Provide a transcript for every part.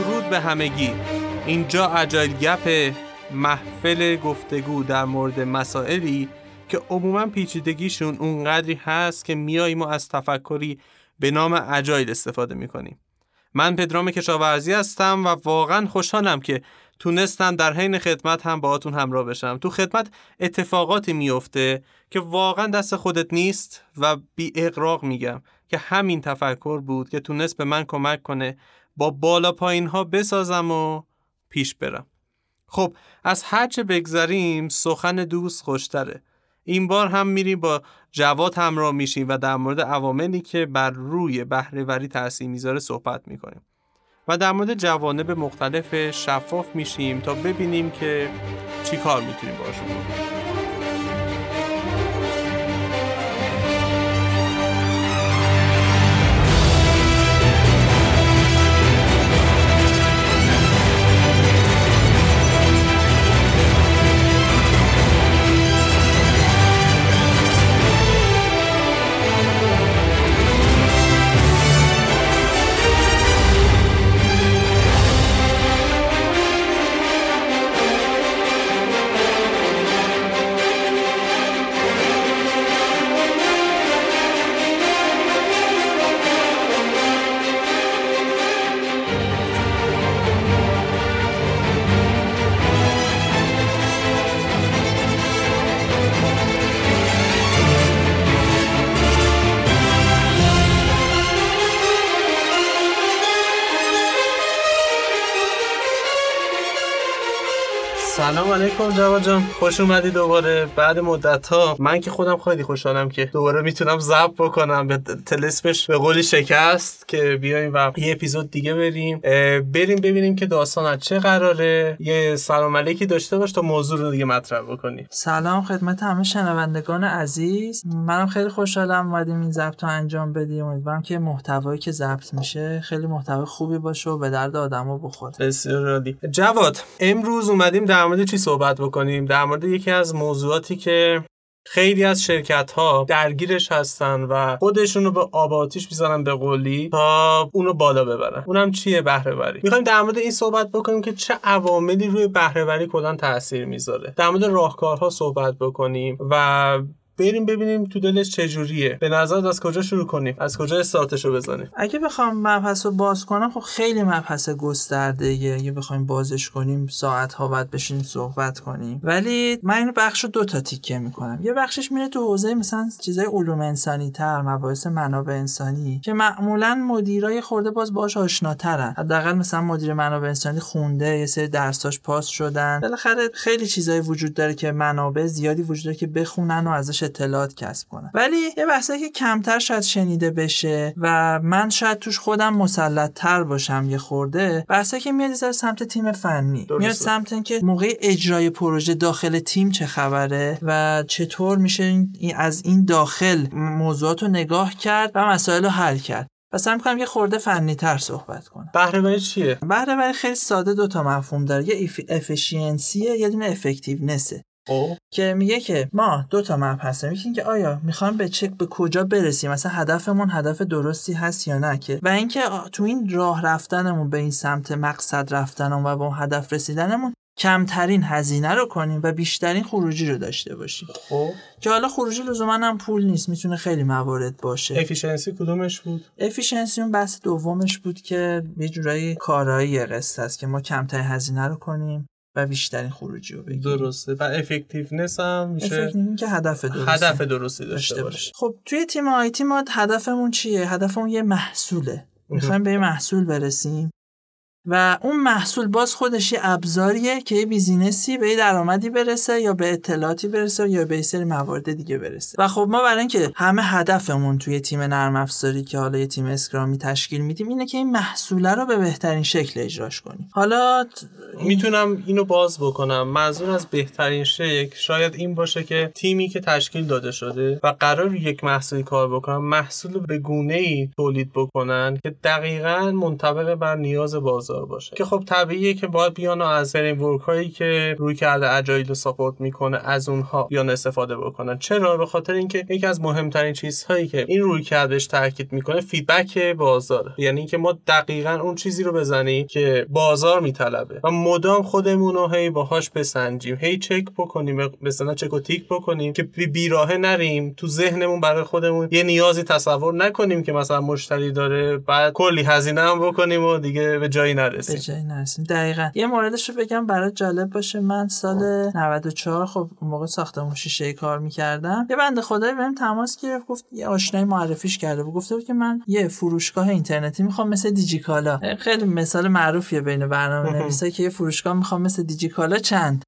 درود به همگی. اینجا اجایل گپ محفل گفتگو در مورد مسائلی که عموما پیچیدگیشون اونقدری هست که میاییم و از تفکری به نام اجایل استفاده می‌کنیم. من پدرام کشاورزی هستم و واقعا خوشحالم که تونستم در حین خدمت هم باهاتون همراه بشم. تو خدمت اتفاقاتی میفته که واقعا دست خودت نیست و بی اقراق میگم که همین تفکر بود که تونست به من کمک کنه با بالا پایین ها بسازم و پیش برم. خب از هرچه بگذریم سخن دوست خوشتره. این بار هم میریم با جواد همراه میشیم و در مورد عواملی که بر روی بهرهوری تاثیر می‌ذاره صحبت می‌کنیم. و در مورد جوانب مختلف شفاف میشیم تا ببینیم که چی کار می‌تونیم باشون. بکنیم جواد جان خوش اومدی دوباره. بعد مدت ها من که خودم خیلی خوشحالم که دوباره می‌تونم ضبط بکنم. به تلسمش به قولی شکست که بیایم و یه اپیزود دیگه بریم. بریم ببینیم که داستان از چه قراره. یه سلام علیکی داشته باش تا موضوع رو دیگه مطرح بکنیم. سلام خدمت همه شنوندگان عزیز. منم خیلی خوشحالم اومدیم این ضبط رو انجام بدیم. امیدوارم که محتوایی که ضبط میشه خیلی محتوای خوبی باشه و به درد آدما بخوره. بسیار عالی. جواد امروز اومدیم در مورد چی صحبت بکنیم در مورد یکی از موضوعاتی که خیلی از شرکت ها درگیرش هستن و خودشون رو به آب آتیش می‌زنن به قولی تا اونو بالا ببرن. اونم چیه بهره وری می‌خوایم در مورد این صحبت بکنیم که چه عواملی روی بهره وری کلا تاثیر می‌ذاره. در مورد راهکارها صحبت بکنیم و بریم ببینیم تو دلش چجوریه. به نظر از کجا شروع کنیم؟ از کجا استارتش رو بزنیم؟ اگه بخوام مبحث باز کنم خب خیلی مبحث گسترده اگه بخوایم بازش کنیم ساعت ها باید بشینیم صحبت کنیم. ولی من این بخش رو دو تا تیکه می‌کنم. یه بخشش میره تو حوزه مثلا چیزای علوم انسانی تر مباحث منابع انسانی که معمولا مدیرای خورده باز باش آشناترن. حداقل مثلا مدیر منابع انسانی خونده یه سری درساش پاس شدن. بالاخره خیلی چیزایی وجود داره که منابع زیادی وجود داره که بخونن و ازش اطلاعات کسب کنم ولی یه بحثی که کمتر شاید شنیده بشه و من شاید توش خودم مسلط تر باشم یه خورده بحثی که میاد از سمت تیم فنی. درسته. میاد سمت اینکه موقع اجرای پروژه داخل تیم چه خبره و چطور میشه از این داخل موضوعات رو نگاه کرد و مسائل رو حل کرد. پس هم کنم یه خورده فنی تر صحبت کنم. بهره چیه؟ بهره خیلی ساده دو تا مفهوم داره. یه افیشینسیه یه دونه افکتیونسه خب. که میگه که ما دو تا مپ هستیم. یکی که آیا می‌خوام به چک به کجا برسیم؟ مثلا هدفمون هدف درستی هست یا نه که و اینکه تو این راه رفتنمون به این سمت مقصد رفتنمون و به اون هدف رسیدنمون کمترین هزینه رو کنیم و بیشترین خروجی رو داشته باشیم. خب. که حالا خروجی لزوما هم پول نیست می‌تونه خیلی موارد باشه. efficiency کدومش بود؟ efficiency اون بحث دومش بود که یه جورایی کارایی قصه است که ما کمترین هزینه رو کنیم. و بیشترین خروجی رو بگیریم. درسته. و effectiveness هم میشه که هدف درستی هدف درستی داشته باشه. خب توی تیم IT ما هدفمون چیه؟ هدفمون یه محصوله. می‌خوایم به یه محصول برسیم. و اون محصول باز خودش یه ابزاریه که یه business ی به درآمدی برسه یا به اطلاعاتی برسه یا یه سری موارد دیگه برسه. و خب ما برای اینکه همه هدفمون توی تیم نرم افزاری که حالا یه تیم Scrum ی تشکیل میدیم اینه که این محصوله رو به بهترین شکل اجراش کنیم. حالا می‌تونم اینو باز بکنم. منظور از بهترین شکل شاید این باشه که تیمی که تشکیل داده شده و قراره یک محصولی کار بکنن محصول به گونه ای تولید بکنن که دقیقا منطبق بر نیاز بازار. باشه. که خب طبیعیه که باید بیان از فریم هایی که روی کرده agile رو support می‌کنه از اونها بیان استفاده بکنن. چرا؟ به خاطر اینکه یکی از مهمترین چیزهایی که این روی کردش تاکید می‌کنه feedback بازار یعنی اینکه ما دقیقا اون چیزی رو بزنیم که بازار میطلبه. و مدام خودمون رو هی باهاش بسنجیم. هی چک بکنیم. مثلا چک و تیک بکنیم که به بیراهه نریم. تو ذهنمون برای خودمون یه نیازی تصور نکنیم که مثلا مشتری داره. بعد کلی هزینه هم بکنیم و دیگه به جایی نرسیم. به جایی نرسیم. دقیقا. یه موردش رو بگم برای جالب باشه. من سال 94 خب اون موقع ساختمون شیشه کار می‌کردم. یه بنده خدایی بهم تماس گرفت گفت یه آشنایی معرفیش کرده بود. گفته بود که من یه فروشگاه اینترنتی می‌خوام مثل دیجیکالا. خیلی مثال معروفیه بین برنامه نویسا که یه فروشگاه می‌خوام مثل دیجیکالا چند؟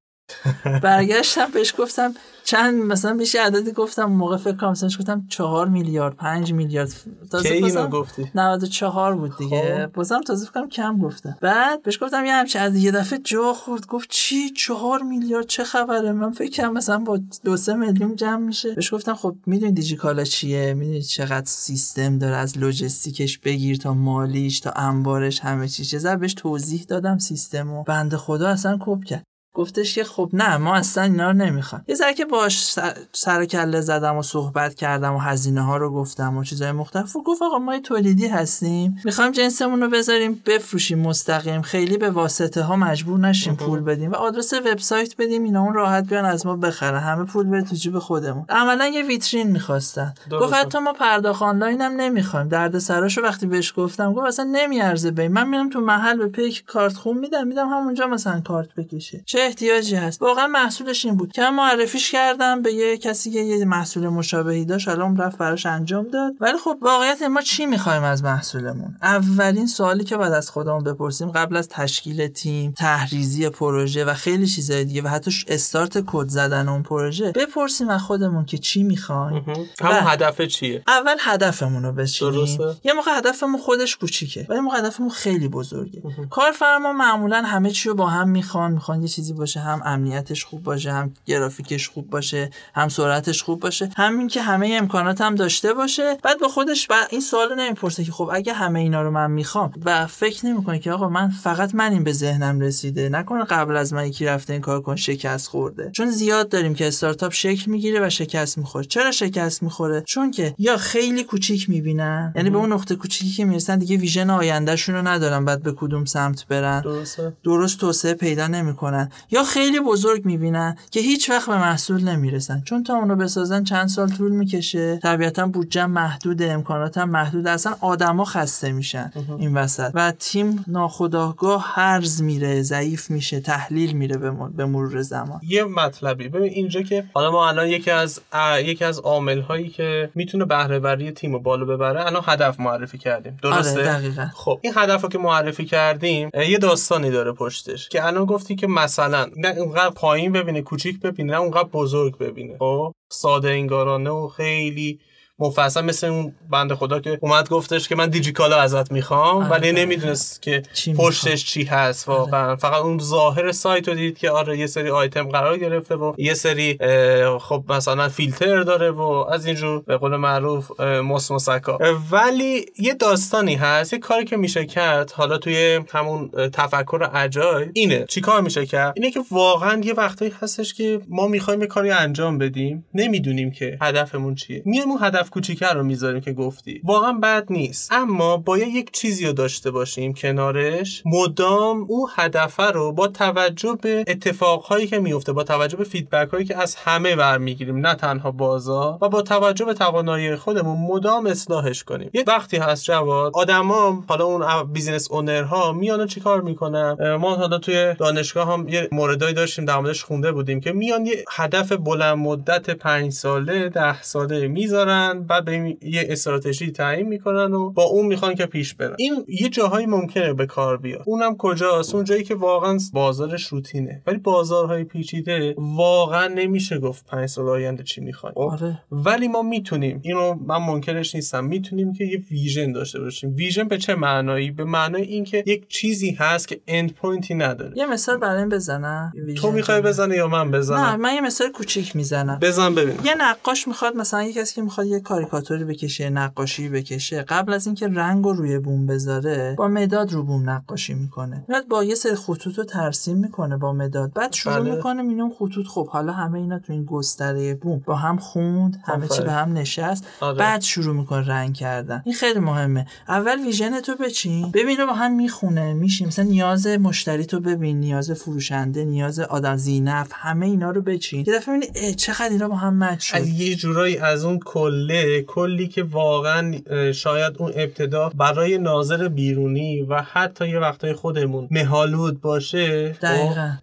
برگشتم بهش گفتم چند مثلا بیشی عددی گفتم موقع فکر کنم مثلا گفتم 4 میلیارد 5 میلیارد. تازه بازم گفتی؟ 94 بود دیگه. خب. بازم تازه فکر کم گفتم بعد بهش گفتم یه همچین از یه دفعه جا خورد گفت چی؟ 4 میلیارد؟ چه خبره؟ من فکر کنم مثلا با 2 3 میلیون جمع میشه. بهش گفتم خب می‌دونی دیجیکالا چیه؟ می‌دونی چقدر سیستم داره از لوجستیکش بگیر تا مالیش تا انبارش همه چی چه بهش توضیح دادم سیستمو. بنده خدا اصلا کپ کرد. گفتش که خب نه ما اصلا اینا رو نمی‌خوایم یه ذره که باش سر, کله زدم و صحبت کردم و هزینه ها رو گفتم و چیزای مختلف. و گفت آقا ما تولیدی هستیم می‌خوایم جنسمون رو بذاریم بفروشیم مستقیم. خیلی به واسطه ها مجبور نشیم پول بدیم و آدرس وبسایت بدیم اینا اون راحت بیان از ما بخرن. همه پول بره تو جیب خودمون. عملا یه ویترین می‌خواستن. گفت حتی ما پرداخت آنلاین هم نمی‌خوایم. درد سراشو وقتی بهش گفتم گفت اصلا نمیارزه بی من میرم تو محل به پیک کارت خون میدم میدم همونجا مثلا کارت بکشه. چه احتیاجی هست. واقعا محصولش این بود که من معرفیش کردم به یه کسی که یه محصول مشابهی داشت. الان رفت براش انجام داد. ولی خب واقعیت ما چی می‌خوایم از محصولمون؟ اولین سوالی که باید از خودمون بپرسیم قبل از تشکیل تیم تحریزی پروژه و خیلی چیزای دیگه و حتی استارت کد زدن اون پروژه بپرسیم از خودمون که چی می‌خوایم. همون هدف چیه؟ اول هدفمون رو بچینیم یه موقع هدفمون خودش کوچیکه ولی موقع هدفمون خیلی بزرگه. کارفرما معمولا همه چی رو با هم می‌خوان می‌خوان یه چیزی باشه هم امنیتش خوب باشه هم گرافیکش خوب باشه هم سرعتش خوب باشه همین که همه امکانات هم داشته باشه. بعد به خودش با این سوال نمی‌پرسه که خب اگه همه اینا رو من می‌خوام و فکر نمی‌کنه که آقا من فقط من این به ذهنم رسیده. نکنه قبل از من یکی رفته این کار کن شکست خورده. چون زیاد داریم که استارتاپ شکل می‌گیره و شکست می‌خوره. چرا شکست می‌خوره؟ چون که یا خیلی کوچیک می‌بینن یعنی به اون نقطه کوچیکی که می‌رسن دیگه ویژن آیندهشون رو ندارن بعد به کدوم سمت برن. درسته. درست توسعه پیدا نمی‌کنن. یا خیلی بزرگ می‌بینن که هیچ وقت به محصول نمی‌رسن. چون تا اونو بسازن چند سال طول می‌کشه. طبیعتا بودجه محدود امکاناتم محدود. اصلا آدما خسته میشن این وسط. و تیم ناخداگاه هرز میره ضعیف میشه تحلیل میره به مرور زمان. یه مطلبی. ببین اینجا که حالا ما الان یکی از یکی از عامل هایی که می‌تونه بهره وری تیم رو بالا ببره الان هدف معرفی کردیم. درسته؟ آره دقیقا. خب این هدف رو که معرفی کردیم یه داستانی داره پشتش که الان گفتی که مثلا اونقدر پایین ببینه کوچیک ببینه نه اونقدر بزرگ ببینه. خب ساده انگارانه و خیلی مفصل مثل اون بند خدا که اومد گفتش که من دیجیکالا ازت می‌خوام آره، ولی نمی‌دونست که پشتش چی هست آره. واقعا فقط اون ظاهر سایت رو دید که آره یه سری آیتم قرار گرفته و یه سری خب مثلا فیلتر داره و از اینجور به قول معروف مسمسکا ولی یه داستانی هست یه کاری که میشه کرد حالا توی همون تفکر اجای اینه. چیکار میشه کرد؟ اینه که واقعا یه وقتایی هستش که ما می‌خوایم یه کاری انجام بدیم نمی‌دونیم که هدفمون چیه. میایم اون هدف کوچیکر رو می‌ذاریم که گفتی. واقعا بد نیست. اما باید یک چیزی رو داشته باشیم کنارش مدام او هدفه رو با توجه به اتفاقهایی که میفته با توجه به فیدبک هایی که از همه برمیگیریم نه تنها بازار و با توجه به توانایی خودمون مدام اصلاحش کنیم. یه وقتی هست جواد آدما حالا اون business owner ها میان چیکار می‌کنن؟ ما حالا توی دانشگاه هم یه موردایی داشتیم در موردش خونده بودیم که میان یه هدف بلند مدت پنج ساله ده ساله می‌ذارن. بعد به یه استراتژی تعیین می‌کنن و با اون می‌خوان که پیش برن. این یه جاهایی ممکنه به کار بیاد. اونم کجاست؟ اون جایی که واقعا بازارش روتینه. ولی بازارهای پیچیده واقعا نمیشه گفت پنج سال آینده چی می‌خوایم. خب؟ آره. ولی ما می‌تونیم. اینو من منکرش نیستم. می‌تونیم که یه vision داشته باشیم. vision به چه معنایی؟ به معنای اینکه یک چیزی هست که end point ی نداره. یه مثال برای بزنم. تو می‌خوای بزنی یا من بزنم؟ نه من یه مثال کوچیک می‌زنم. بزن ببین یه نقاش می‌خواد مثلا یه کسی که می‌خواد یه کاریکاتوری بکشه نقاشی بکشه قبل از اینکه رنگ رو روی بوم بذاره با مداد رو بوم نقاشی می‌کنه. میاد با یه سری خطوط رو ترسیم می‌کنه با مداد. بعد شروع بله. می‌کنه میگم خطوط خب حالا همه اینا تو این گستره بوم با هم خوند همه چی. به هم نشست. آره. بعد شروع می‌کنه رنگ کردن. این خیلی مهمه. اول ویژن تو بچین. ببینه با هم می‌خونه میشیم. مثلا نیاز مشتری تو ببین نیاز فروشنده نیاز آدم زینف همه اینا رو بچین. یه دفعه می‌بینی چقدر اینا با هم مچ یه جورایی از اون کله کلی که واقعا شاید اون ابتدا برای ناظر بیرونی و حتی یه وقتای خودمون مهالود باشه خب،.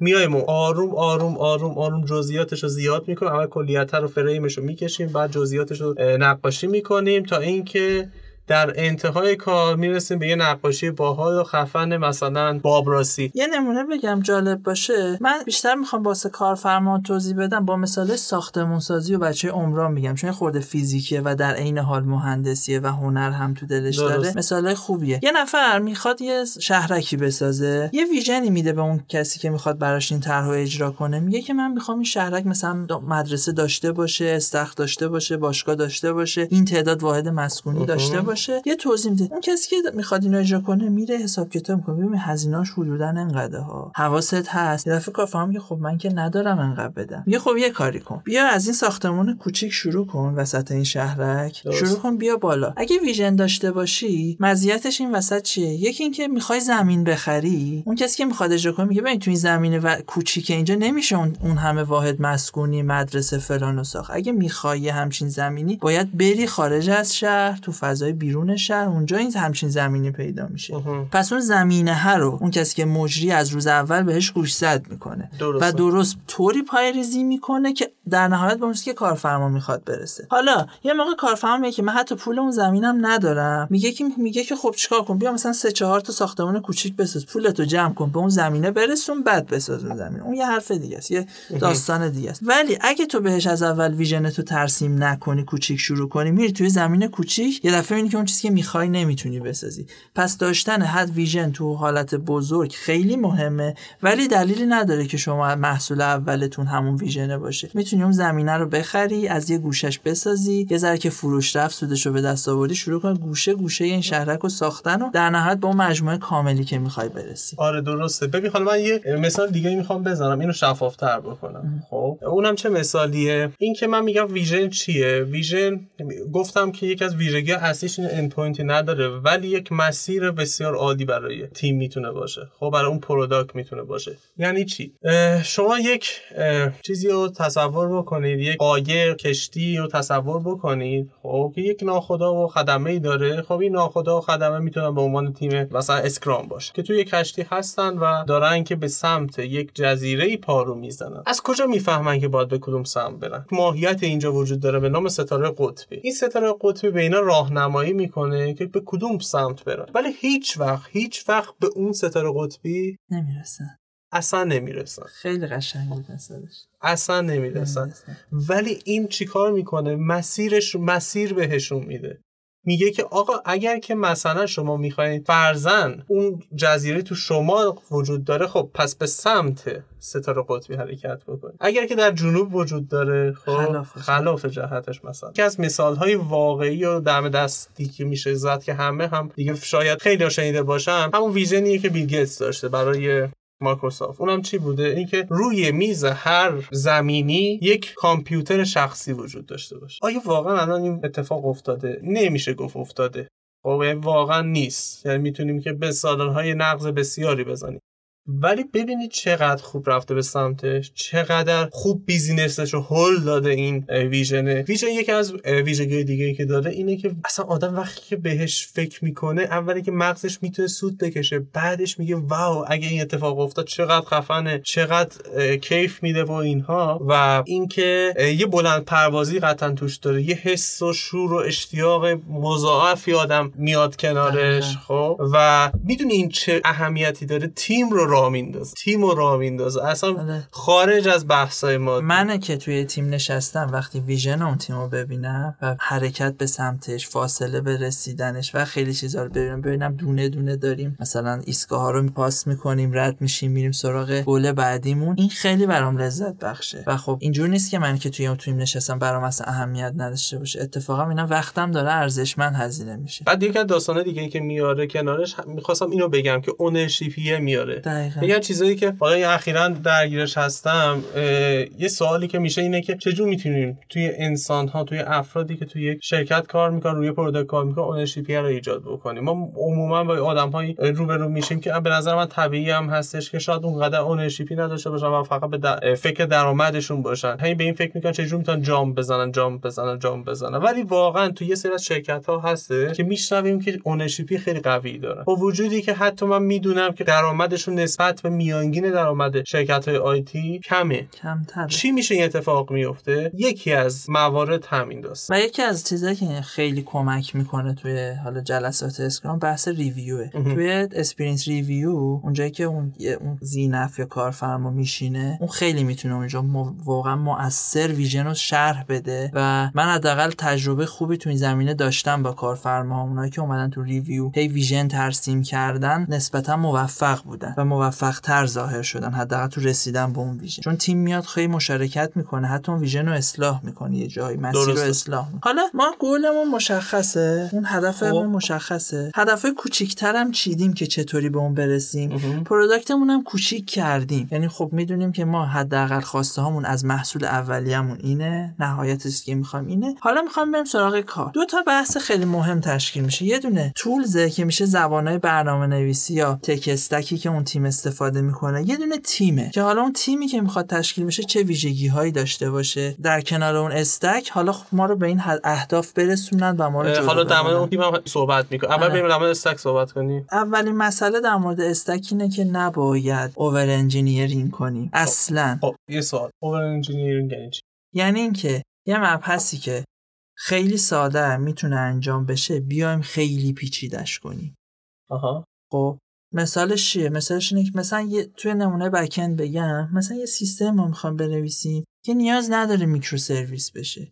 میایم آروم آروم آروم آروم جزئیاتش رو زیاد می‌کنیم اول کلیت رو فریمش رو می‌کشیم بعد جزئیاتش رو نقاشی می‌کنیم تا اینکه در انتهای کار می‌رسیم به یه نقاشی باحال و خفن مثلا بابراسی یه نمونه بگم جالب باشه. من بیشتر می‌خوام واسه کارفرما توضیح بدم. با مثال ساختمون سازی و بچه عمران میگم چون خورده فیزیکیه و در عین حال مهندسیه و هنر هم تو دلش داره. درست. مثال خوبیه. یه نفر می‌خواد یه شهرکی بسازه. یه ویژنی میده به اون کسی که می‌خواد براش این طرح اجرا کنه. میگه که من می‌خوام این شهرک مثلا مدرسه داشته باشه استخر داشته باشه باشگاه داشته باشه این تعداد واحد مسکونی داشته باشه. یه توضیح میده. اون کسی که می‌خواد اینو اجرا کنه میره حساب کتاب می‌کنه. ببین هزینه‌اش حدودا انقدر ها. حواست هست. یه دفعه کارفرما میگه خب من که ندارم انقدر بدم. میگه خب یه کاری کن. بیا از این ساختمون کوچیک شروع کن وسط این شهرک. درست. شروع کن بیا بالا. اگه ویژن داشته باشی مزیتش این وسط چیه؟ یکی اینکه می‌خوای زمین بخری. اون کسی که می‌خواد اجرا کنه میگه ببین تو این زمین و کوچیک اینجا نمیشه اون, اون همه واحد مسکونی مدرسه فلان و ساخت. اگه می‌خوای همچین زمینی باید بری خارج از شهر تو فضای بیرون شهر اونجا این همچین زمینی پیدا میشه. پس اون زمینه ها رو اون کسی که مجری از روز اول بهش گوشزد می‌کنه. درسته. و درست طوری پای ریزی می‌کنه که در نهایت به که کارفرما می‌خواد برسه. حالا یه موقع کارفرما میگه که من حتی پول اون زمینم ندارم. میگه که میگه که خب چیکار کن بیا مثلا سه چهار تا ساختمان کوچیک بساز. پولتو جمع کن به اون زمینه برسون بعد بساز اون زمینه اون یه حرف دیگه است یه داستان دیگه است. ولی اگه تو بهش از اول ویژن تو ترسیم نکنی کوچیک شروع کنی میری توی زمین کوچیک یه دفعه می‌بینی که اون چیزی که می‌خوای نمی‌تونی بسازی. پس داشتن حد ویژن تو حالت بزرگ خیلی مهمه ولی دلیلی نداره که شما محصول اولتون همون ویژنه باشه. می‌تونی اون زمینه رو بخری از یه گوشش بسازی یه ذره که فروش رفت سودش رو به دست آوردی شروع کن گوشه گوشه این شهرک رو ساختن و در نهایت با اون مجموعه کاملی که می‌خوای برسی. آره درسته. ببین حالا من یه مثال دیگه می‌خوام بزنم. اینو شفافتر بکنم. خب؟ اونم چه مثالیه؟ این که من میگم vision چیه؟ vision گفتم که یکی از ویژگی اصلیش این end point ی نداره ولی یک مسیر بسیار عالی برای تیم می‌تونه باشه. خب برای اون product می‌تونه باشه. یعنی چی؟ شما یک چیزی رو تصور بکنید یک قایق کشتی رو تصور بکنید. خب که یک ناخدا و خدمه ای داره. خب این ناخدا و خدمه می‌تونن به عنوان تیم مثلا Scrum باشه که توی یک کشتی هستن و دارن که به سمت یک جزیره ای پارو می‌زنن. از کجا می‌فهمن که باید به کدوم سمت برن؟ ماهیت اینجا وجود داره به نام ستاره قطبی. این ستاره قطبی به اینا راهنمایی می‌کنه که به کدوم سمت برن ولی هیچ وقت هیچ وقت به اون ستاره قطبی نمی‌رسن اصلا نمی‌رسن خیلی قشنگ بود اصلا نمی‌رسن ولی این چیکار می‌کنه؟ مسیرش مسیر بهشون میده. میگه که آقا اگر که مثلا شما می‌خواید فرزن اون جزیره تو شمال وجود داره خب پس به سمت ستاره قطبی حرکت بکنید اگر که در جنوب وجود داره خب. خلاف جهتش مثلا یکی از مثال های واقعی و دم دستی که میشه زد که همه هم دیگه شاید خیلی شنیده باشن همون ویژنیه که بیل گیتس داشته برای مایکروسافت. اونم چی بوده؟ اینکه روی میز هر زمینی یک کامپیوتر شخصی وجود داشته باشه. آیا واقعا الان این اتفاق افتاده؟ نمیشه گفت افتاده. خب یعنی واقعا نیست. یعنی می‌تونیم که به مثال‌های نقض بسیاری بزنیم. ولی ببینید چقدر خوب رفته به سمتش چقدر خوب business ش رو هل داده این vision ه vision. یکی از ویژگی دیگه که داره اینه که اصلا آدم وقتی که بهش فکر می‌کنه اولی که مغزش می‌تونه سوت بکشه بعدش میگه wow اگه این اتفاق افتاد چقدر خفنه چقدر کیف میده و اینها. و اینکه یه بلند پروازی قطعا توش داره یه حس و شور و اشتیاق مضاعفی آدم میاد کنارش. خب؟ و می‌دونی این چه اهمیتی داره؟ تیم رو راه میندازه. تیم رو راه میندازه. اصلا آره. خارج از بحثای ما. منه که توی تیم نشستم وقتی ویژن اون تیم رو ببینم و حرکت به سمتش فاصله به رسیدنش و خیلی چیزا رو ببینم ببینم دونه دونه داریم. مثلا ایستگاه ها رو پاس می‌کنیم رد میشیم میریم سراغ گل بعدیمون. این خیلی برام لذت بخشه. و خب اینجور نیست که من که توی اون تیم نشستم برام اصلا اهمیت نداشته باشه. اتفاقا اینا وقتم داره ارزشمند هزینه میشه. بعد یکی از داستان دیگه ای که میاره کنارش می‌خواستم اینو بگم که ownership یه میاره. دقیقاً. از چیزایی که واقعا اخیرا درگیرش هستم یه سوالی که میشه اینه که چجور می‌تونیم توی انسان ها توی افرادی که توی یک شرکت کار می‌کنن روی product کار می‌کنن ownership ی رو ایجاد بکنیم؟ ما عموما با آدم های روبرو میشیم که به نظر من طبیعی هم هستش که شاید اونقدر ownership ی نداشته باشن و فقط به در- فکر درآمدشون باشن. هی به این فکر می‌کنن چجور می‌تونن جام بزنن جام بزنن جام بزنن. ولی واقعا تو یه سری از شرکت ها هسته که میشنویم که ownership ی خیلی قوی دارن با وجودی که حتی من می‌دونم که درآمدشون نسبت به میانگین درآمد شرکت های IT کمه. کمتر چی میشه این اتفاق میفته؟ یکی از موارد همین داست. و یکی از چیزایی که خیلی کمک می‌کنه توی حالا جلسات Scrum بحث review ه مهم. توی sprint review اونجایی که اون اون ذی‌نفع یا کارفرما میشینه اون خیلی می‌تونه اونجا مو- واقعا مؤثر vision رو شرح بده و من حداقل تجربه خوبی تو این زمینه داشتم با کارفرما. اونایی که اومدن تو review هی vision ترسیم کردن نسبتا موفق بودن و موفق تر ظاهر شدن حداقل تو رسیدن به اون vision. چون تیم میاد خیلی مشارکت می‌کنه حتی اون vision رو اصلاح می‌کنه یه جایی مسیر رو. اصلاح می‌کنه. حالا ما گولمون مشخصه اون هدفمون خب. مشخصه. هدفهای کوچیکتر هم چیدیم که چطوری به اون برسیم. product مون هم کوچیک کردیم. یعنی خب می‌دونیم که ما حداقل خواسته هامون از محصول اولیه‌مون اینه نهایتش که می‌خوایم اینه. حالا می‌خوام بریم سراغ کار. دو تا بحث خیلی مهم تشکیل میشه. یه دونه تولزه که میشه زبانهای برنامه نویسی یا تک استکی که اون تیم استفاده می‌کنه. یه دونه تیمه که حالا اون تیمی که می‌خواد تشکیل بشه چه ویژگی هایی داشته باشه. در کنار اون استک حالا خب ما رو به این اهداف برسونن و ما رو حالا در مورد. اون تیم هم صحبت می‌کنم اول آره. بریم در مورد استک صحبت کنیم. اولین مسئله در مورد stack اینه که نباید over engineering کنیم. اصلا. خب یه سوال. over engineering یعنی چی؟ یعنی اینکه یه مبحثی که خیلی ساده می‌تونه انجام بشه بیایم خیلی پیچیدش کنیم. آها. خب؟ مثالش چیه مثالش اینه که مثلا یه توی نمونه backend بگم مثلا یه سیستم ما می‌خوام بنویسیم که نیاز نداره microservice بشه.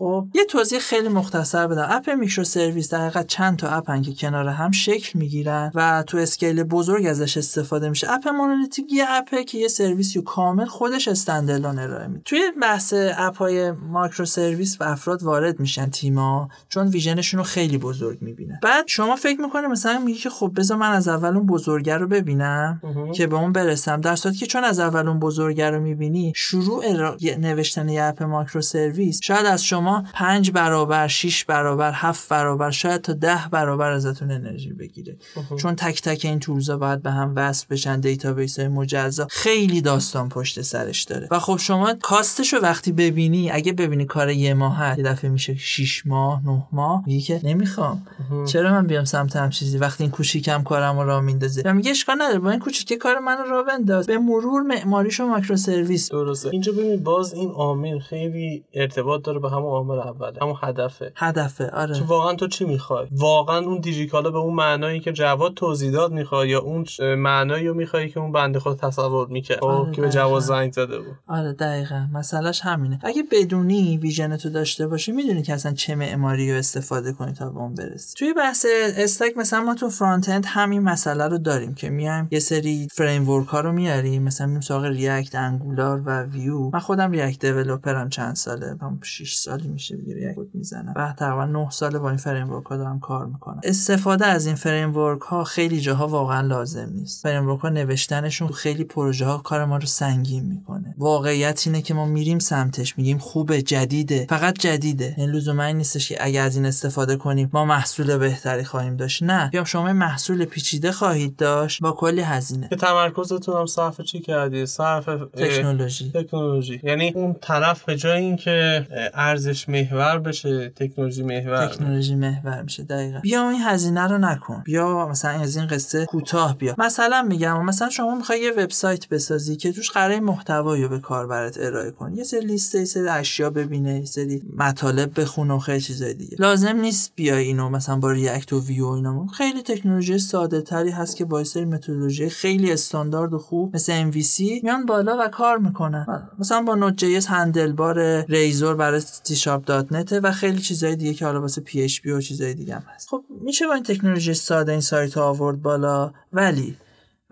خب یه توضیح خیلی مختصر بدم. app microservice در حقیقت چند تا app ن که کنار هم شکل می‌گیرن و تو scale بزرگ ازش استفاده میشه. app monolithic یه app ه که یه سرویسی کامل خودش standalone ارائه میده. توی بحث app های microservice و افراد وارد میشن تیما چون vision شون رو خیلی بزرگ می‌بینن. بعد شما فکر می‌کنه مثلا میگی که خب بذار من از اول اون بزرگه رو ببینم. که به اون برسم در صورتی که چون از اول اون بزرگه رو می‌بینی شروع را... نوشتن یه app microservice شاید از شما پنج برابر 6 برابر هفت برابر شاید تا ده برابر ازتون انرژی بگیره. مهم. چون تک تک این tools ا باید به هم وصل بشن database های مجزا. خیلی داستان پشت سرش داره. و خب شما cost ش رو وقتی ببینی اگه ببینی کار یه ماه یه دفعه میشه 6 ماه 9 ماه میگی که نمی‌خوام. مهم. چرا من بیام سمت هم چیزی؟ وقتی این کوچیکم کارم رو راه میندازه. و میگه اشکال نداره با این کوچیکه کار منو راه بنداز. به مرور معماریشو microservice. درسته. اینجا ببین باز این عامل خیلی ارتباط داره به همون عامل اوله. همون هدفه. هدفه آره. واقعا تو چی می‌خوای؟ واقعا اون دیجیکالا به اون معنایی که جواد توضیح داد می‌خوای یا اون معنایی رو می‌خوای که اون بنده خدا تصور می‌کرد؟ آره، که به جواد. زنگ زده بود. آره دقیقا. مسئلهش همینه. اگه بدونی vision تو داشته باشی می‌دونی که اصلا چه معماری رو استفاده کنی تا به اون برسی. توی بحث stack مثلا ما تو frontend همین مسئله رو داریم که میایم یه سری framework ها رو میاریم. مثلا میریم سراغ React Angular و Vue من خودم React developer م چند ساله هم 6 سالی میشه دیگه ریاکت کد می‌زنم. و تقریبا 9 ساله با این فریم ورک ها دارم کار می‌کنم. استفاده از این فریم ورک ها خیلی جاها واقعا لازم نیست. فریم ورک ها نوشتنشون خیلی پروژه ها کار ما رو سنگین می‌کنه. واقعیت اینه که ما میریم سمتش میگیم خوبه جدیده. فقط جدیده. این لزوما این نیستش که اگه از این استفاده کنیم ما محصول بهتری خواهیم داشت. نه. بیام شما محصول پیچیده خواهید داشت با کلی هزینه. تمرکزتون هم صرف چی کردی؟ صرف تکنولوژی. تکنولوژی. یعنی اون طرف به جای اینکه اه، ارزش ارزش محور بشه تکنولوژی محور تکنولوژی محور میشه دقیقا. بیا این هزینه رو نکن. بیا مثلا از این قصه کوتاه بیا. مثلا میگم مثلا شما می‌خوای یه وبسایت بسازی که توش قراره محتوایی رو به کاربرت ارائه کنی. یه سری لیست یه سری اشیا ببینه یه سری مطالب بخونه و خیلی چیزای دیگه. لازم نیست بیای اینو مثلا با React و Vue اینا. خیلی تکنولوژی ساده تری هست که با سری متدولوژی خیلی استاندارد و خوب مثل MVC میان بالا و کار می‌کنن. مثلا با Node.js Handlebar Razor برای Sharp .NET و خیلی چیزای دیگه که حالا واسه PHP و چیزای دیگه هم هست. خب میشه با این تکنولوژی ساده این سایت آورد بالا؟ ولی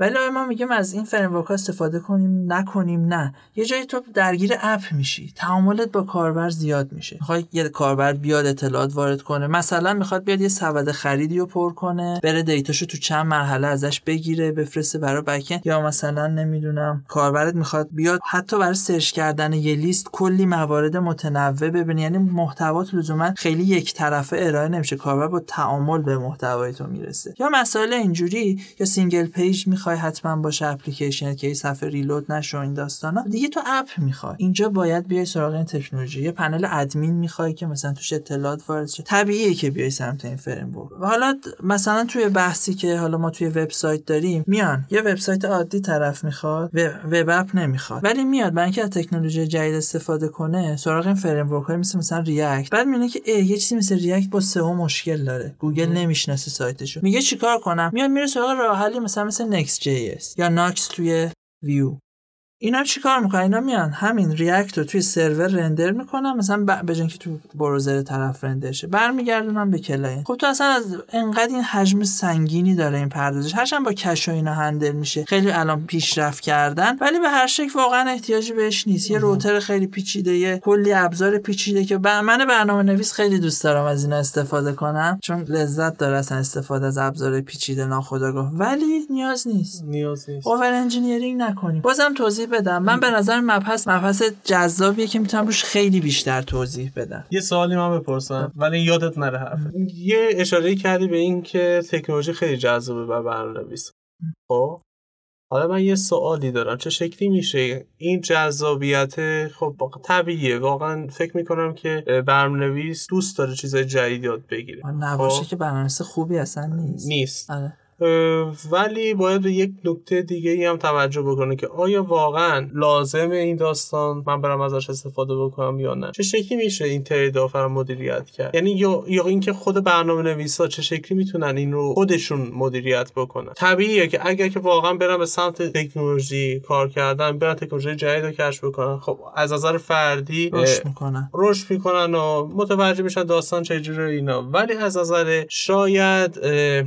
ولی ما میگیم از این framework ها استفاده کنیم نکنیم نه. یه جایی تو درگیر app میشی. تعاملت با کاربر زیاد میشه. می‌خوای یه کاربر بیاد اطلاعات وارد کنه. مثلا می‌خواد بیاد یه سبد خریدی رو پر کنه بره data شو تو چند مرحله ازش بگیره بفرسته برای backend یا مثلا نمی‌دونم کاربرت می‌خواد بیاد حتی برای search کردن یه لیست کلی موارد متنوع ببینی یعنی محتوا لزوما خیلی یک طرفه ارائه نمیشه. کاربر با تعامل به محتوای تو می‌رسه. یا مسائل اینجوری یا single page می‌خواد می‌خوای حتما باشه اپلیکیشن که صفحه reload نشه این داستانا دیگه تو app می‌خوای. اینجا باید بیای سراغ این تکنولوژی. یه پنل ادمین می‌خوای که مثلا توش اطلاعات وارد شه. طبیعیه که بیای سمت این framework حالا مثلا توی بحثی که حالا ما توی وبسایت داریم میان. یه وبسایت عادی طرف می‌خواد web app نمی‌خواد. ولی میاد. برای اینکه از تکنولوژی جدید استفاده کنه سراغ این framework مثل مثلا React بعد میبینه که یه چیزی مثل React با SEO مشکل داره. گوگل نمی‌شناسه سایتشو. میگه چیکار کنم؟ میاد میره سراغ راه حلی مثلا مثل Next Next.js یا Nuxt توی ویو. اینا چیکار می‌کنن؟ اینا میان همین React رو توی سرور render می‌کنن مثلا به جای که تو browser طرف render شه برمیگردونن به client خب تو اصلا از انقدر این حجم سنگینی داره این پردازش. هرچند با cache و اینا handle میشه خیلی الان پیشرفت کردن ولی به هر شکل واقعا احتیاجی بهش نیست. یه router خیلی پیچیده یه کلی ابزار پیچیده که من برنامه نویس خیلی دوست دارم از اینا استفاده کنم چون لذت داره اصلا استفاده از ابزار پیچیده ناخودآگاه. ولی نیاز نیست. نیاز نیست. اوور انجینیرینگ نکنیم. بازم توضیح بدم. من به نظر مبحث مبحث جذابیه که می‌تونم روش خیلی بیشتر توضیح بدم. یه سوالی من بپرسم ولی یادت نره حرف. یه اشاره کردی به این که تکنولوژی خیلی جذابه بر برنامه‌نویس. خب؟ حالا من یه سوالی دارم. چه شکلی میشه این جذابیت؟ خب طبیعیه. واقعا فکر می‌کنم که برنامه‌نویس دوست داره چیزای جدید یاد بگیره. نباشه خب؟ که برنامه‌نویس خوبی اصلا نیست. نیست. آره. ولی باید به یک نکته دیگه ای هم توجه بکنه که آیا واقعا لازم این داستان؟ من برم ازش استفاده بکنم یا نه؟ چه شکلی میشه این ترید رو مدیریت کرد؟ یعنی یا یا اینکه خود برنامه نویسا چه شکلی می‌تونن این رو خودشون مدیریت بکنن؟ طبیعیه که اگر که واقعا برم به سمت تکنولوژی کار کردن برن تکنولوژی جدید رو کشف بکنن خب از نظر فردی رشد می‌کنن. رشد می‌کنن و متوجه میشن داستان چجوری اینا. ولی از نظر شاید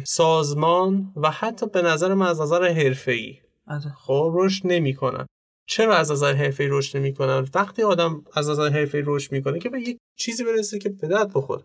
سازمان و حتی به نظر من از نظر حرفه‌ای. آره. خب رشد نمی‌کنن چرا از نظر حرفه‌ای رشد نمی‌کنن وقتی آدم از نظر حرفه‌ای رشد می‌کنه که به یک چیزی برسه که به درد بخوره.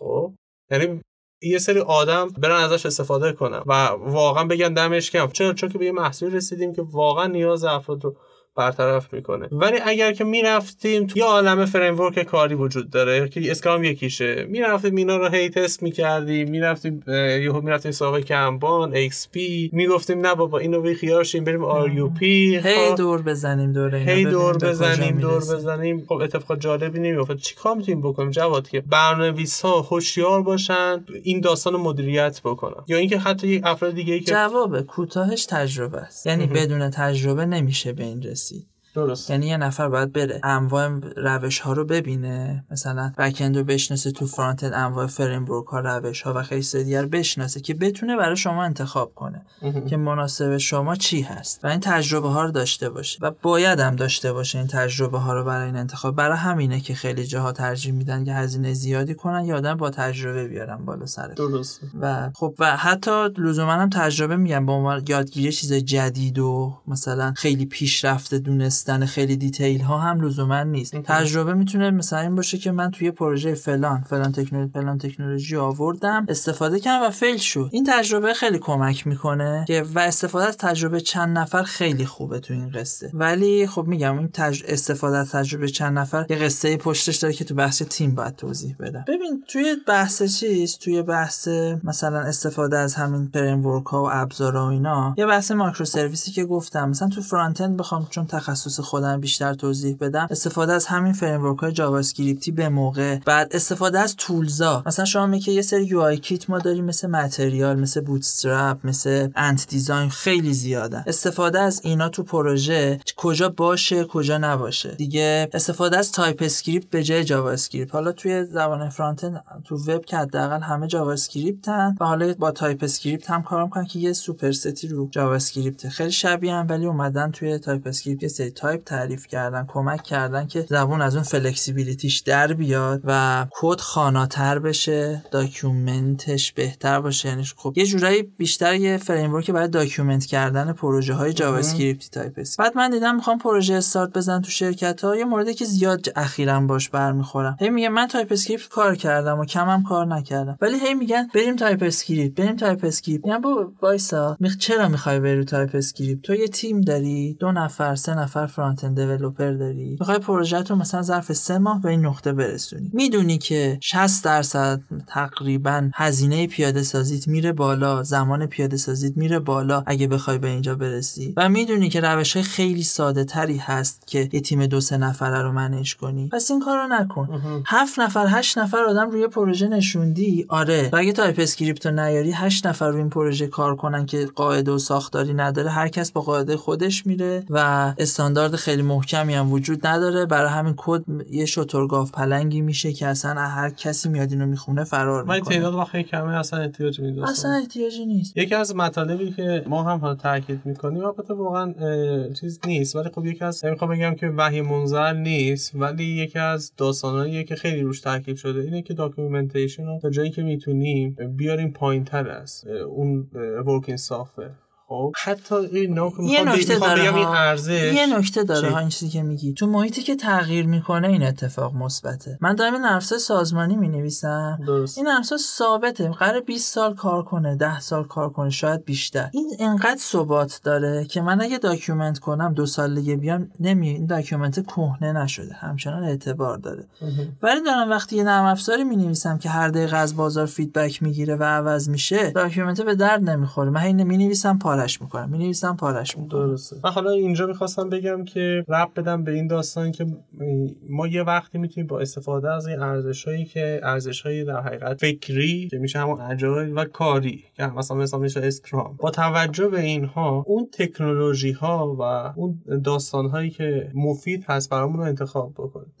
خب یعنی یه سری آدم برن ازش استفاده کنن و واقعا بگن دمش کم چرا؟ چون که به یه محصول رسیدیم که واقعا نیاز افراد رو برطرف می‌کنه. ولی اگر که می‌رفتیم تو یه عالم فریم کاری وجود داره که اسکرام یکیشه. می‌رفتیم اینا رو هی تست می‌کردیم می‌رفتیم یهو می‌رفتیم سراغ Kanban XP می‌گفتیم نه بابا اینو بی‌خیال شیم بریم RUP هی دور بزنیم دور هی دور بزنیم دور بزنیم. خب اتفاق جالبی نمیافته چیکار می‌تونیم بکنیم؟ جواد که برنامه‌نویس ها هوشیار باشن این داستان مدیریت بکنن. یا اینکه حتی یک افراد دیگه که جواب کوتاهش تجربه است. یعنی بدون تجربه نمیشه به این رسید. مرسی. درست. یعنی یه نفر باید بره. انواع روش ها رو ببینه. مثلا backend رو بشناسه تو front-end انواع framework ها روش ها و خیلی دیگر بشناسه که بتونه برای شما انتخاب کنه که مناسب شما چی هست و این تجربه ها رو داشته باشه. و باید هم داشته باشه این تجربه ها رو برای این انتخاب. برای همینه که خیلی جاها ترجیح میدن که هزینه زیادی کنن یا آدم با تجربه بیارن بالا سر درست. و خب و حتی لزوما هم تجربه میگن با عنوان یادگیری چیز جدید و مثلا خیلی پیشرفته دونست دونستن خیلی دیتیل ها هم لزوما نیست. تجربه می‌تونه مثلا این باشه که من توی پروژه فلان فلان تکنولوژی فلان تکنولوژی آوردم استفاده کردم و فیل شد. این تجربه خیلی کمک می‌کنه که و استفاده از تجربه چند نفر خیلی خوبه تو این قصه. ولی خب میگم این تج... استفاده از تجربه چند نفر یه قصه پشتش داره که تو بحث تیم باید توضیح بدم. ببین توی بحث چیز؟ توی بحث مثلا استفاده از همین framework ها و ابزارها و اینا یه بحث microservice ی که گفتم. مثلا تو front-end بخوام چون تخصص تخصص خودم بیشتر توضیح بدم استفاده از همین framework های JavaScript ی به موقع. بعد استفاده از tools ا مثلا شما میگه یه سری UI kit ما داریم مثل Material مثل Bootstrap مثل Ant Design خیلی زیاده. استفاده از اینا تو پروژه کجا باشه کجا نباشه. دیگه استفاده از TypeScript به جای JavaScript حالا توی زبان front تو وب که حداقل همه JavaScript ن و حالا با TypeScript هم کار می‌کنن که یه superset ی رو JavaScript خیلی شبیه هم ولی اومدن توی TypeScript یه سری تایپ تعریف کردن کمک کردن که زبون از اون flexibility ش در بیاد و کد خواناتر بشه document ش بهتر باشه. یعنی خب یه جورایی بیشتر یه framework برای document کردن پروژه های JavaScript ی TypeScript بعد من دیدم می‌خوام پروژه استارت بزن تو شرکت ها یه موردی که زیاد اخیرا باش برمیخورم. هی میگه من TypeScript کار کردم و کمم کار نکردم. ولی هی میگن بریم TypeScript بریم TypeScript میگم بابا وایسا میخ... چرا می‌خوای بری TypeScript تو یه تیم داری؟ دو نفر سه نفر front-end developer داری؟ می‌خوای پروژه رو مثلا ظرف سه ماه به این نقطه برسونی. می‌دونی که 60 درصد تقریبا هزینه پیاده سازیت میره بالا زمان پیاده سازیت میره بالا اگه بخوای به اینجا برسی. و می‌دونی که روش های خیلی ساده تری هست که یه تیم دو سه نفره رو manage کنی. پس این کارو نکن. هفت نفر هشت نفر آدم روی پروژه نشوندی. آره. و اگه TypeScript رو نیاری هشت نفر روی این پروژه کار کنن که قاعده و ساختاری نداره. هر کس با قاعده خودش میره و استاندارد خیلی محکمی هم وجود نداره. برای همین کد یه شترگاف پلنگی میشه که اصلا هر کسی میاد اینو می‌خونه فرار می‌کنه. تعداد وقتی کمه اصلا احتیاجی نیست اصلا احتیاجی نیست. یکی از مطالبی که ما هم حالا تاکید می‌کنیم البته واقعا چیز نیست ولی خب یکی از نمی‌خوام بگم که وحی منزل نیست ولی یکی از داستانایی که خیلی روش تاکید شده اینه که documentation رو تا جایی که می‌تونیم بیاریم پایینتر از اون working software خب حتی این یه نکته داره این ارزش. یه نکته داره ها این چیزی که میگی. تو محیطی که تغییر می‌کنه این اتفاق مثبته. من دائما نرم‌افزار سازمانی می نویسم درست. این نرم‌افزار ثابته. قرار 20 سال کار کنه 10 سال کار کنه شاید بیشتر. این انقدر ثبات داره که من اگه document کنم دو سال دیگه بیام نمی این document کهنه نشده. همچنان اعتبار داره. ولی دارم وقتی یه نرم افزاری می نویسم که هر دقیقه از بازار feedback می‌گیره و عوض میشه document به درد نمی‌خوره. من این می نویسم پاره‌ش می‌کنم. می نویسم پاره‌ش می‌کنم. درسته. من حالا اینجا می‌خواستم بگم که رب بدم به این داستان که ما یه وقتی می‌تونیم با استفاده از این ارزش هایی که ارزش هایی در حقیقت فکری که میشه همون اجایل و کاری که مثلا مثلا میشه اسکرام. با توجه به اینها اون تکنولوژی ها و اون داستان هایی که مفید هست برامون رو انتخاب بکنیم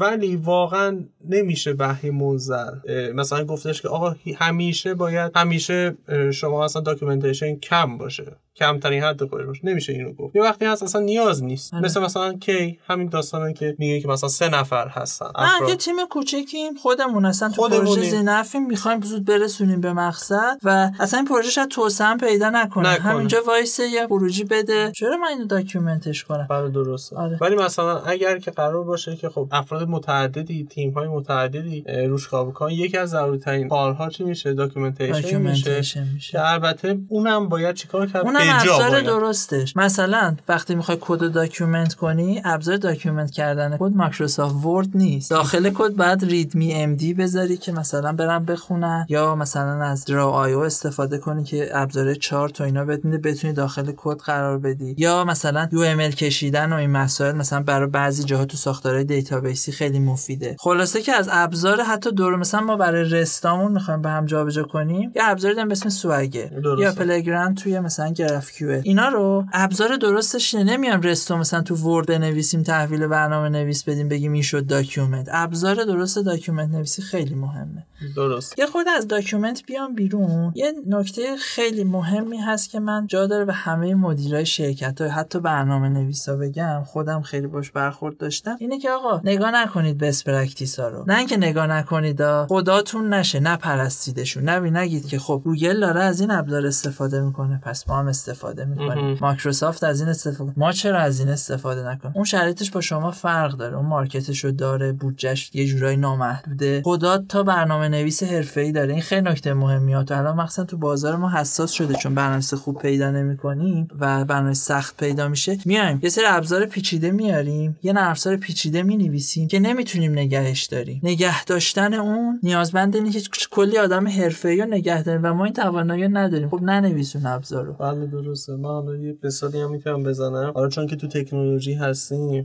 ولی واقعا نمیشه وحی منزل. مثلا گفتش که آقا همیشه باید همیشه شما اصلا documentation کم باشه. 就是 کمترین حد خودش باشه. نمیشه اینو گفت. یه وقتی هست اصلا نیاز نیست. آره. مثل مثلا کی؟ همین داستانی که میگه که مثلا سه نفر هستن. نه یه تیم کوچیکیم. خودمون اصلا تو پروژه ذی‌نفعیم می‌خوایم زود برسونیم به مقصد و اصلا این پروژه شاید توسعه پیدا نکنه, نکنه. همینجا وایسه یه خروجی بده. چرا من اینو document ش کنم؟ بله درسته. آره. ولی مثلا اگر که قرار باشه که خب افراد متعددی تیم های متعددی روش کار بکنن یکی از ضروری ترین کارها چی میشه؟ documentation میشه. میشه. که البته اونم باید چیکار کرد؟ ابزار درستش. مثلا وقتی می‌خوای کد document کنی ابزار document کردن کد Microsoft Word نیست. داخل کد بعد README.md بذاری که مثلا برم بخونن یا مثلا از draw.io استفاده کنی که ابزار چارت و اینا بتونه بتونی داخل کد قرار بدی. یا مثلا UML کشیدن و این مسائل مثلا برای بعضی جاها تو ساختارهای دیتابیسی خیلی مفیده. خلاصه که از ابزار حتی دور مثلا ما برای REST امون می‌خوایم به هم جابجا کنیم یا ابزاری داریم به اسم Swagger یا playground توی مثلا کیو اینا رو ابزار درستش نمیام REST رو مثلا تو Word بنویسیم تحویل برنامه نویس بدیم بگیم این شد document ابزار درست document نویسی خیلی مهمه. درست. یه خورده از document بیام بیرون. یه نکته خیلی مهمی هست که من جا داره به همه مدیرای شرکت های حتی برنامه نویسا بگم. خودم خیلی باش برخورد داشتم. اینه که آقا نگاه نکنید best practice ها رو. نه اینکه نگاه نکنید خداتون نشه نپرستیدشون نبی نگید که خب گوگل داره از این ابزار استفاده می‌کنه. پس ما هم استفاده می‌کنیم مایکروسافت از این استفاده ما چرا از این استفاده نکنیم؟ اون شرایطش با شما فرق داره. اون market ش رو داره بودجهش یه جورایی نامحدوده. خدا تا برنامه نویس حرفه‌ای داره. این خیلی نکته مهمیه. تو الان مثلا تو بازار ما حساس شده چون برنامه خوب پیدا نمی‌کنیم و برنامه سخت پیدا میشه. میایم. یه سری ابزار پیچیده میاریم. یه نرم افزار پیچیده می‌نویسیم که نمی‌تونیم نگهش داریم. نگه داشتن اون نیازمند اینه که کلی آدم حرفه‌ای رو نگه داریم و ما این توانایی نداریم. خب ننویسون ابزار رو. بله درسته. من حالا یه مثالی هم می‌تونم بزنم. حالا چون که تو تکنولوژی هستیم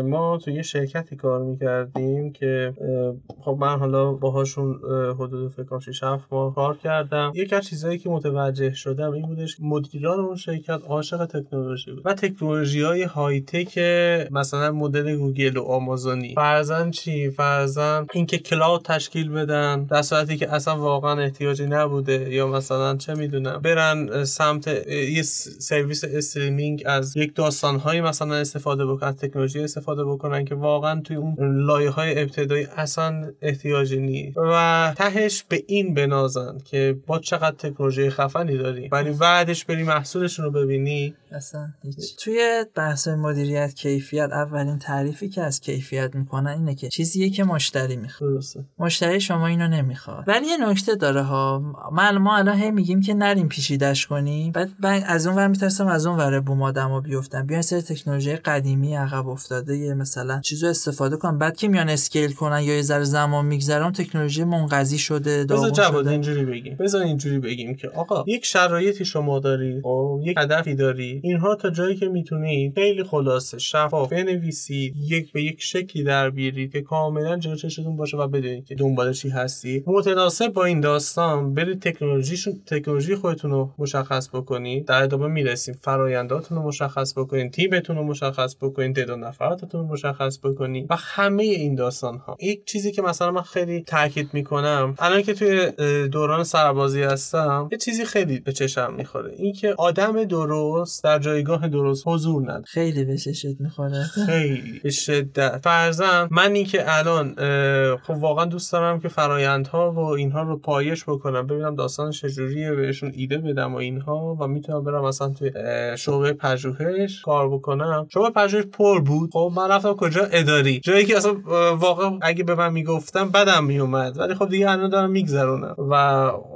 ما تو یه شرکتی کار می‌کردیم که خب من حالا باهاشون حدود فکر کنم 6 ماه کار کردم. یکی از چیزایی که متوجه شدم این بودش مدیران اون شرکت عاشق تکنولوژی بود. و تکنولوژی های high-tech مثلا مدل گوگل و آمازونی. فرضا چی؟ فرضا اینکه cloud تشکیل بدن در صورتی که اصلا واقعا احتیاجی نبوده یا مثلا چه می‌دونم برن سمت یه سرویس streaming از یک داستان های مثلا استفاده بکنن از تکنولوژی استفاده بکنن که واقعا توی اون لایه های ابتدایی اصلا احتیاجی نیست. و تهش به این بنازن که با چقدر تکنولوژی خفنی داری ولی بعدش بری محصولشون رو ببینی. اصلا هیچ. توی بحث مدیریت کیفیت اولین تعریفی که از کیفیت می‌کنن اینه که چیزیه که مشتری می‌خواد. مشتری شما اینو نمی‌خواد. ولی یه نکته داره ها. ما الان هی میگیم که نریم پیچیدش کنیم. بعد از اون ور میترسم از اون ور بوم آدما بیفتن. بیان سر تکنولوژی قدیمی عقب افتاده یه مثلا چیزو استفاده کنن بعد که میان اسکیل کنن یا یه ذره زمان میگذره تکنولوژی منقضی شده بذار جواد اینجوری بگیم. بذار اینجوری بگیم که آقا یک شرایطی شما داری و خب، یک هدفی داری. اینها تا جایی که می‌تونی خیلی خلاصه شفاف بنویسید یک به یک شکلی در بیارید که کاملا جلو چشتون باشه و بدونید که دنبال چی هستی. متناسب با این داستان برید تکنولوژیشون تکنولوژی خودتون رو مشخص بکنید. در ادامه می‌رسیم. فراینداتون رو مشخص بکنید تیمتون رو مشخص بکنید تعداد نفراتتون رو مشخص بکنید و همه این داستان ها یک چیزی که مثلا من خیلی تاکید می‌کنم الان که توی دوران سربازی هستم یه چیزی خیلی به چشم می‌خوره. اینکه آدم درست در جایگاه درست حضور نداره. خیلی به چشت می‌خوره. خیلی به شدت. فرضاً منی که الان خب واقعا دوست دارم که فرایندها و اینها رو پایش بکنم ببینم داستان چجوریه بهشون ایده بدم و اینها و می‌تونم برم مثلا توی شعبه پژوهش کار بکنم. شعبه پژوهش پر بود. خب من رفتم کجا؟ اداری. جایی که اصلا واقعا اگه به من می‌گفتم بدم میومد ولی خب دیگه الان دارم میگذرونم. و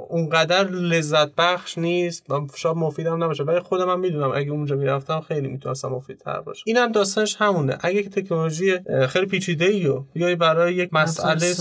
اونقدر لذت بخش نیست. و شاید مفیدم نباشه. ولی خودم هم می‌دونم اگه اونجا می‌رفتم خیلی می‌تونستم مفیدتر باشه اینم داستانش همونه. اگه تکنولوژی خیلی پیچیده ای رو بیای برای یک مسئله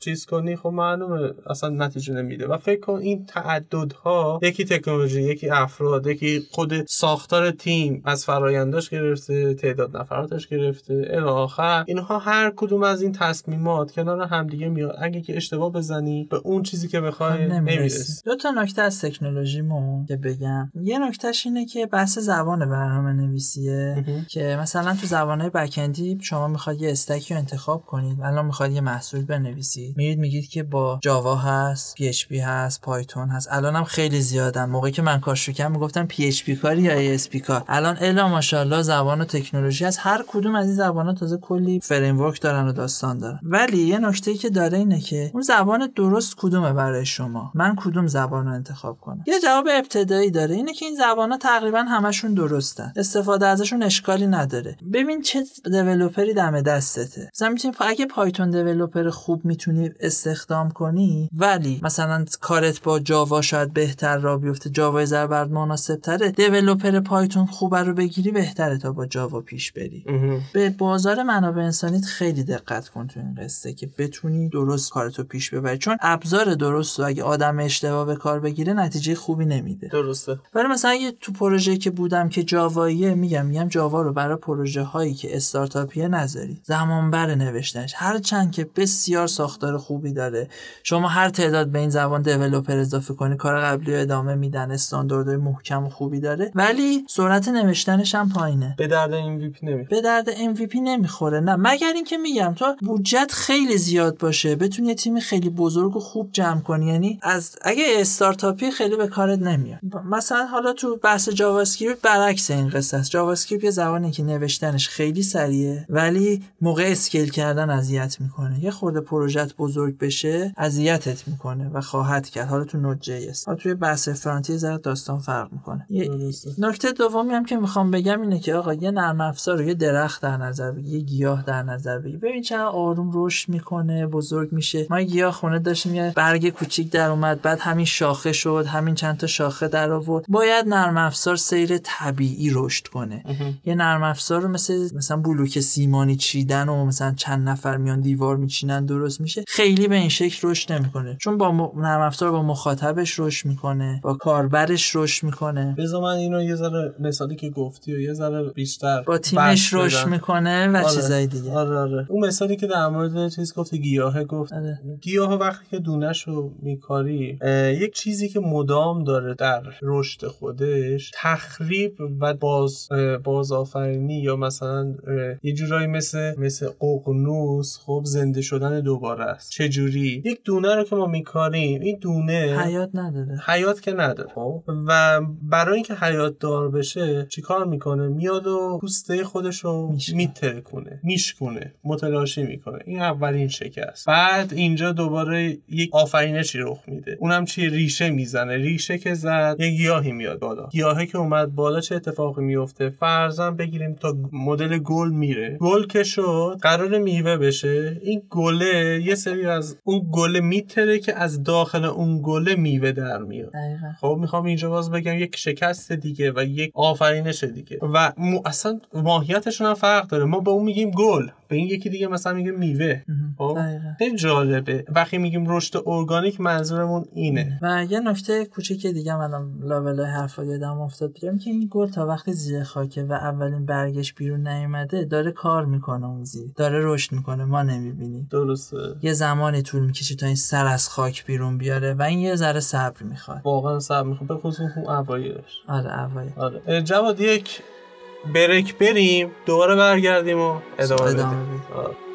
چیز کنی خب معلومه. اصلا نتیجه نمیده. و فکر کن این تعددها یکی تکنولوژی یکی افراد یکی خود ساختار تیم از فراینداش گرفته تعداد نفراتش گرفته الی آخر. اینها هر کدوم از این تصمیمات کنار همدیگه میاد. اگه که اشتباه بزنی به اون چیزی که بخوای خب نمی‌رسی. دو تا نکته از تکنولوژیمون که بگم. یه نکتهش اینه که بحث زبان برنامه نویسیه که مثلا تو زبانه backend ی شما می‌خواد یه stack ی رو انتخاب کنید. الان می‌خواد یه محصول بنویسید. میرید میگید که با جاوا هست PHP هست پایتون هست. الانم خیلی زیادن. موقعی که من کار کردم می‌گفتم PHP کاری یا ASP کار. الان الا ماشاءالله زبان و تکنولوژی از هر کدوم از این زبانا تازه کلی framework دارن و داستان دارن. ولی یه نکته که داره اینه که اون زبان درست کدومه برای شما؟ من کدوم زبان رو انتخاب کنم؟ یه جواب ابتدایی داره اینه که این زبان ها تقریبا همشون درستن. استفاده ازشون اشکالی نداره. ببین چه developer ی دم دستته. مثلا می‌تونی اگه پایتون دیولپر خوب می‌تونی استخدام کنی ولی مثلا کارت با جاوا شاید بهتر را بیفته جاوا برات مناسب تره دیولپر پایتون خوب رو بگیری بهتره تا با جاوا پیش بری. به بازار منابع انسانیت خیلی دقت کن تو این قصه که بتونی درست کارتو پیش ببری. چون ابزار درست و اگه آدم اشتباه به کار بگیره نتیجه خوبی نمیده. درسته. ولی مثلا اگه تو پروژه که بودم که جاواییه میگم میگم جاوا رو برای پروژه هایی که استارتاپیه نذاری. زمان بر نوشتنش. هر چند که بسیار ساختار خوبی داره. شما هر تعداد به این زبان developer اضافه کنی کار قبلی رو ادامه میدن استانداردهای محکم و خوبی داره ولی سرعت نوشتنش هم پایینه. به درد MVP نمی‌خوره. به درد MVP نمی‌خوره نه. مگر اینکه میگم تو بودجت خیلی زیاد باشه بتونی تیم خیلی بزرگ و خوب جمع کنی یعنی از اگه استارتاپی خیلی به کارت نمیاد. مثلا حالا تو بحث جاوا اسکریپت برعکس این قصه است. جاوا اسکریپت یه زبانی که نوشتنش خیلی سریعه ولی موقع scale کردن اذیت می‌کنه. یه خورده پروژت بزرگ بشه اذیتت می‌کنه و خواهد کرد. حالا تو Node.js حالا توی بحث front ی زرد داستان فرق می‌کنه. نکته دومی هم که می‌خوام بگم اینه که آقا یه نرم افزار رو یه درخت در نظر بگی یه گیاه در نظر بگی. ببین چقدر آروم رشد می‌کنه بزرگ میشه. ما گیاه خونه داشتیم یه برگ کوچیک در اومد بعد همین شاخه شد همین چند تا شاخه در آورد. باید نرم افزار سیر طبیعی رشد کنه. یه نرم افزار رو مثل مثلا بلوک سیمانی چیدن و مثلا چند نفر میان دیوار میچینن درست میشه. خیلی به این شکل رشد نمی‌کنه. چون با م... نرم افزار با مخاطبش رشد می‌کنه با کاربرش رشد می‌کنه. بذار من اینو یه ذره مثالی که گفتی و یه ذره بیشتر با تیمش رشد می‌کنه و آره. چیزای دیگه. آره آره. اون مثالی که در مورد چیز گفتی گیاهه گفت. آره. گیاه وقتی که دونش رو میکاری یک چیزی که مدام داره در رشد خودش تخریب و باز بازآفرینی یا مثلا یه جورایی مثل مثل ققنوس خب زنده شدن دوباره است. چه جوری یک دونه رو که ما میکاریم این دونه حیات نداره. حیات که نداره. خب و برای اینکه حیات دار بشه چیکار می‌کنه؟ میاد و پوسته خودش رو. میترکونه میشکونه متلاشی می‌کنه. این اولین شکست. بعد اینجا دوباره یک آفرینشی رخ میده. اونم چی؟ ریشه می‌زنه. ریشه که زد یه گیاهی میاد بالا. گیاهی که اومد بالا چه اتفاقی میفته فرضاً بگیریم تا مدل گل میره. گل که شد قرار میوه بشه. این گله یه سری از اون گله میتره که از داخل اون گله میوه در میاد. خب می‌خوام اینجا باز بگم یک شکست دیگه و یک آفرینش دیگه و. اصلا ماهیتشون هم فرق داره ما به اون میگیم گل به این یکی دیگه مثلا میگیم میوه. خب؟ خیلی جالبه. وقتی میگیم رشد ارگانیک منظورمون اینه. و یه نکته کوچیک دیگه منم لابلای حرفا یادم افتاد. بگم که این گل تا وقتی زیر خاکه و اولین برگش بیرون نیومده داره کار می‌کنه اون زیر. داره رشد می‌کنه ما نمی‌بینیم. درسته. یه زمانی طول می‌کشه تا این سر از خاک بیرون بیاره و این یه ذره صبر می‌خواد. واقعا صبر می‌خوام به خصوص اون اوایلش. آره اوایل. آره. جواد یک بریک بریم دوباره برگردیم و ادامه ادامه بدیم.